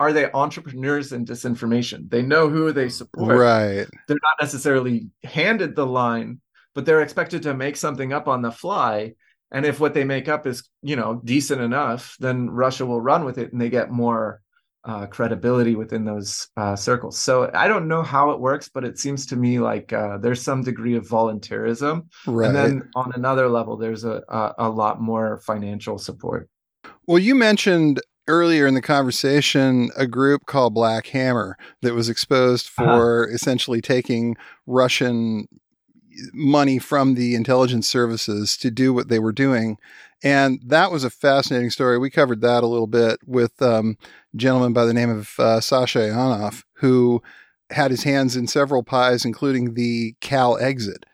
are they entrepreneurs in disinformation? They know who they support. Right. They're not necessarily handed the line, but they're expected to make something up on the fly. And if what they make up is, you know, decent enough, then Russia will run with it and they get more uh, credibility within those uh, circles. So I don't know how it works, but it seems to me like uh, there's some degree of volunteerism. Right. And then on another level, there's a, a, a lot more financial support. Well, you mentioned earlier in the conversation a group called Black Hammer that was exposed uh-huh. for uh-huh. essentially taking Russian money from the intelligence services to do what they were doing. And that was a fascinating story. We covered that a little bit with um, a gentleman by the name of uh, Sasha Ionov, who had his hands in several pies, including the Cal exit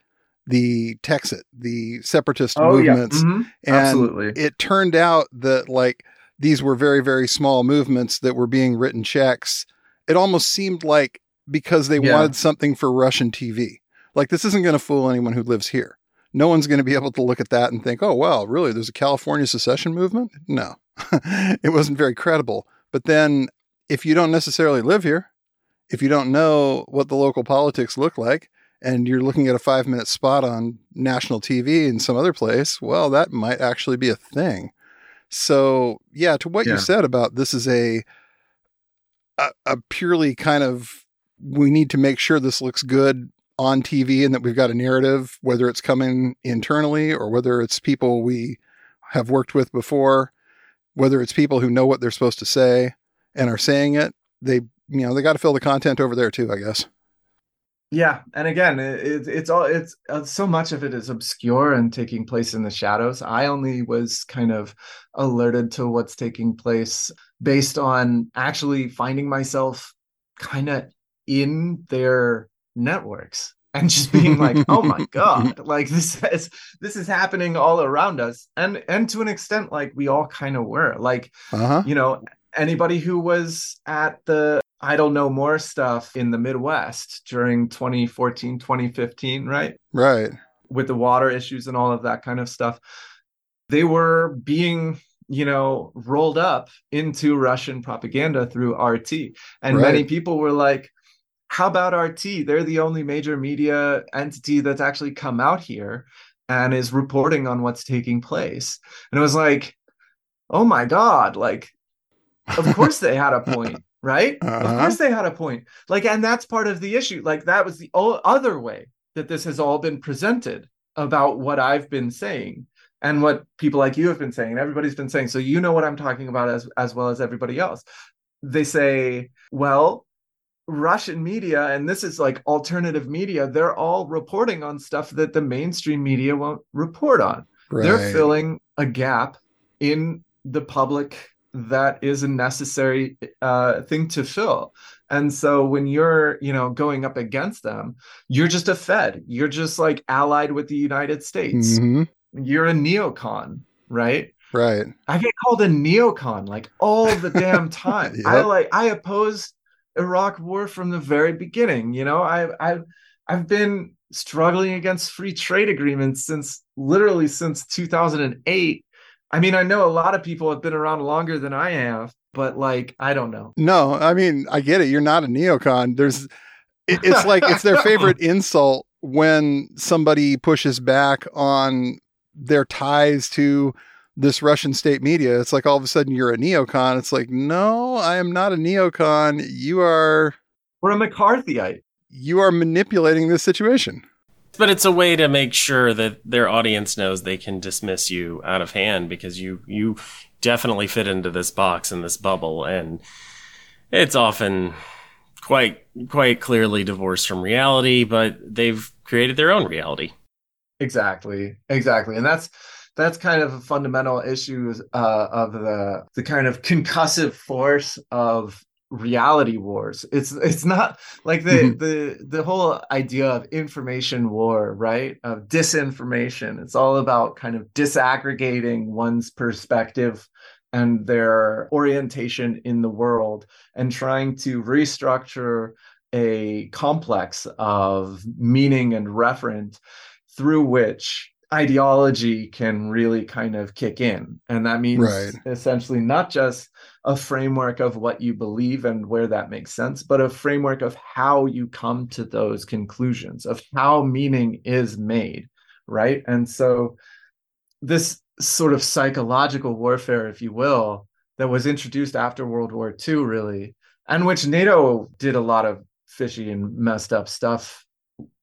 the Texit, the separatist oh, movements. Yeah. Mm-hmm. And Absolutely. it turned out that like these were very, very small movements that were being written checks. It almost seemed like because they yeah. wanted something for Russian TV. Like, this isn't going to fool anyone who lives here. No one's going to be able to look at that and think, oh, well, really, there's a California secession movement? No, <laughs> it wasn't very credible. But then, if you don't necessarily live here, if you don't know what the local politics look like, and you're looking at a five minute spot on national TV in some other place, well, that might actually be a thing. So yeah, to what yeah. you said about this is a, a a purely kind of we need to make sure this looks good on TV and that we've got a narrative, whether it's coming internally or whether it's people we have worked with before, whether it's people who know what they're supposed to say and are saying it, they you know they got to fill the content over there too, I guess. Yeah, and again, it, it's all it's uh, so much of it is obscure and taking place in the shadows. I only was kind of alerted to what's taking place based on actually finding myself kind of in their networks and just being like, "Oh my <laughs> god, like this is this is happening all around us." And and to an extent like we all kind of were. Like, uh-huh. you know, anybody who was at the I don't know more stuff in the Midwest during 2014, 2015, right? Right. With the water issues and all of that kind of stuff. They were being, you know, rolled up into Russian propaganda through RT. And right. many people were like, how about RT? They're the only major media entity that's actually come out here and is reporting on what's taking place. And it was like, oh my God, like, of <laughs> course they had a point right? Uh-huh. Of course they had a point. Like, and that's part of the issue. Like, that was the other way that this has all been presented about what I've been saying and what people like you have been saying. And everybody's been saying. So you know what I'm talking about as as well as everybody else. They say, well, Russian media, and this is like alternative media, they're all reporting on stuff that the mainstream media won't report on. Right. They're filling a gap in the public that is a necessary uh, thing to fill. And so when you're, you know, going up against them, you're just a Fed. You're just like allied with the United States. Mm-hmm. You're a neocon, right? Right. I get called a neocon like all the damn <laughs> time. yep. I like I opposed Iraq war from the very beginning. You know, I I've I've been struggling against free trade agreements since literally since 2008 I mean, I know a lot of people have been around longer than I have, but like, I don't know. No, I mean, I get it. You're not a neocon. There's, it, it's like it's their <laughs> favorite insult when somebody pushes back on their ties to this Russian state media. It's like all of a sudden you're a neocon. It's like, no, I am not a neocon. You are. Or a McCarthyite. You are manipulating this situation. But it's a way to make sure that their audience knows they can dismiss you out of hand because you you definitely fit into this box and this bubble and it's often quite quite clearly divorced from reality, but they've created their own reality. Exactly. Exactly. And that's that's kind of a fundamental issue uh, of the the kind of concussive force of reality wars. It's it's not like the mm-hmm. the the whole idea of information war right? Of disinformation. It's all about kind of disaggregating one's perspective and their orientation in the world and trying to restructure a complex of meaning and referent through which ideology can really kind of kick in. And that means right. essentially not just a framework of what you believe and where that makes sense, but a framework of how you come to those conclusions, of how meaning is made. Right. And so this sort of psychological warfare, if you will, that was introduced after World War II, really, and which NATO did a lot of fishy and messed up stuff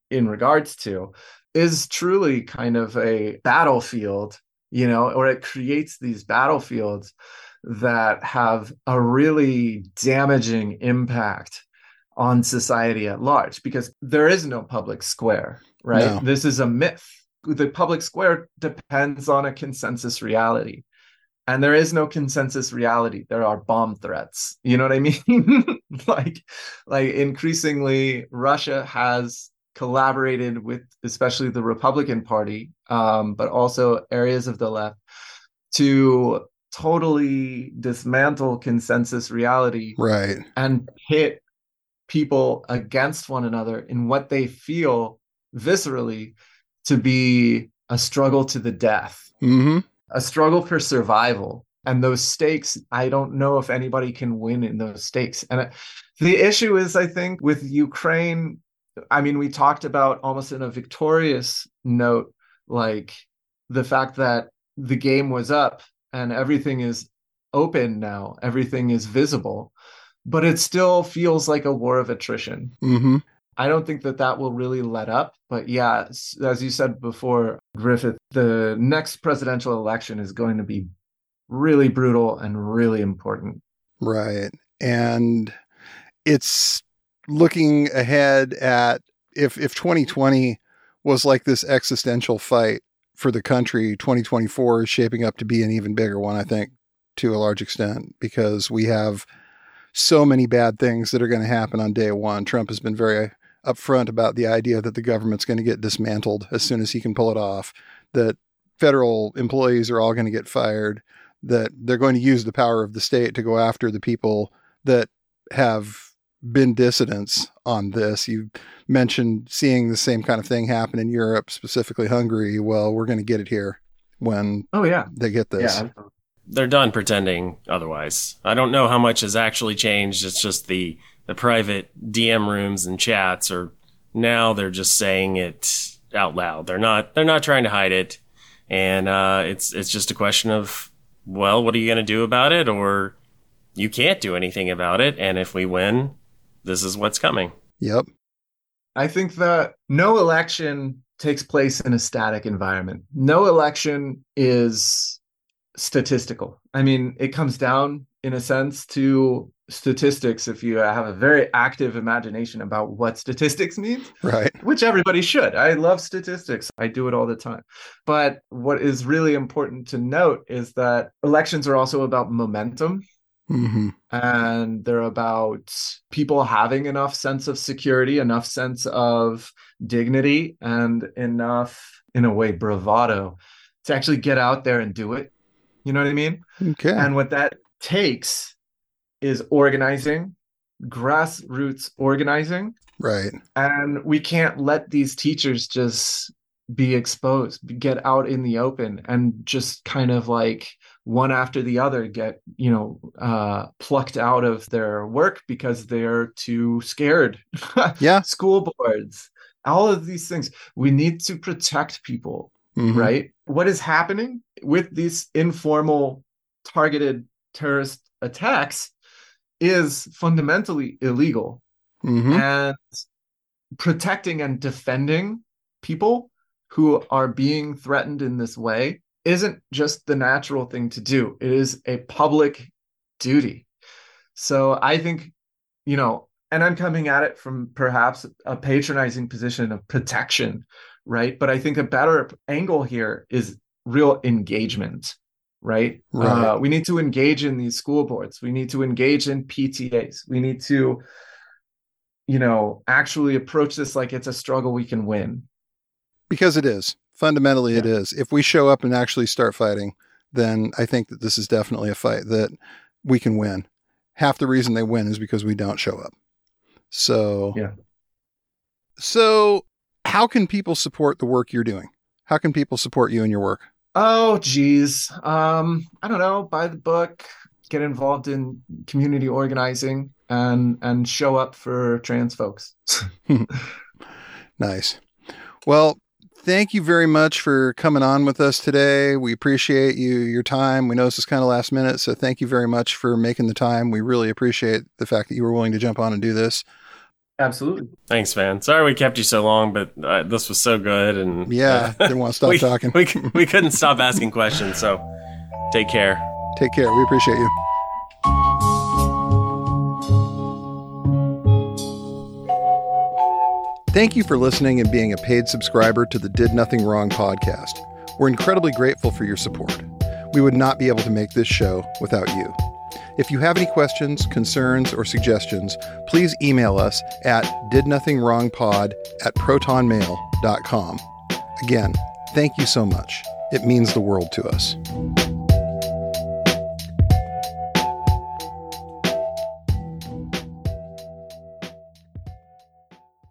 in regards to is truly kind of a battlefield, you know, or it creates these battlefields that have a really damaging impact on society at large because there is no public square, right? No. This is a myth. The public square depends on a consensus reality. And there is no consensus reality. There are bomb threats. You know what I mean? <laughs> like, like increasingly, Russia has collaborated with especially the Republican Party, um, but also areas of the left to totally dismantle consensus reality right. and pit people against one another in what they feel viscerally to be a struggle to the death mm-hmm. a struggle for survival. And those stakes i don't know if anybody can win in those stakes. And the issue is i think with ukraine I mean, we talked about almost in a victorious note, like the fact that the game was up and everything is open now, everything is visible, but it still feels like a war of attrition. Mm-hmm. I don't think that that will really let up. But yeah, as you said before, Griffith, the next presidential election is going to be really brutal and really important. Right. And it's looking ahead at if if 2020 was like this existential fight for the country, 2024 is shaping up to be an even bigger one, I think, to a large extent, because we have so many bad things that are going to happen on day one. Trump has been very upfront about the idea that the government's going to get dismantled as soon as he can pull it off, that federal employees are all going to get fired, that they're going to use the power of the state to go after the people that have been dissidents on this. You mentioned seeing the same kind of thing happen in Europe, specifically Hungary. Well, we're going to get it here when oh yeah they get this. Yeah. They're done pretending otherwise. I don't know how much has actually changed. It's just the the private DM rooms and chats are now they're just saying it out loud. They're not they're not trying to hide it. And uh, it's it's just a question of well, what are you going to do about it or you can't do anything about it and if we win, this is what's coming. Yep. I think that no election takes place in a static environment. No election is statistical. I mean, it comes down in a sense to statistics if you have a very active imagination about what statistics means right which everybody should i love statistics i do it all the time but what is really important to note is that elections are also about momentum mm-hmm. and they're about people having enough sense of security enough sense of dignity and enough in a way bravado to actually get out there and do it you know what i mean okay and what that takes is organizing, grassroots organizing. Right. And we can't let these teachers just be exposed, get out in the open and just kind of like one after the other get, you know, uh, plucked out of their work because they're too scared. yeah. <laughs> School boards, all of these things. We need to protect people, mm-hmm. right? What is happening with these informal targeted terrorist attacks is fundamentally illegal. Mm-hmm. And protecting and defending people who are being threatened in this way isn't just the natural thing to do, it is a public duty. So I think, you know, and I'm coming at it from perhaps a patronizing position of protection, right? But I think a better angle here is real engagement right? right. Uh, we need to engage in these school boards. We need to engage in PTAs. We need to, you know, actually approach this like it's a struggle we can win. Because it is. Fundamentally, yeah. it is. If we show up and actually start fighting, then I think that this is definitely a fight that we can win. Half the reason they win is because we don't show up. So, yeah. So, how can people support the work you're doing? How can people support you and your work? Oh, geez. Um, I don't know. Buy the book, get involved in community organizing, and and show up for trans folks. <laughs> nice. Well, thank you very much for coming on with us today. We appreciate you your time. We know this is kind of last minute, so thank you very much for making the time. We really appreciate the fact that you were willing to jump on and do this. Absolutely. Thanks, man. Sorry we kept you so long, but uh, this was so good, and yeah, uh, didn't want to stop <laughs> we, talking. we we couldn't stop asking questions. So, take care. Take care. We appreciate you. Thank you for listening and being a paid subscriber to the Did Nothing Wrong podcast. We're incredibly grateful for your support. We would not be able to make this show without you. If you have any questions, concerns, or suggestions, please email us at didnothingwrongpod at protonmail.com. Again, thank you so much. It means the world to us.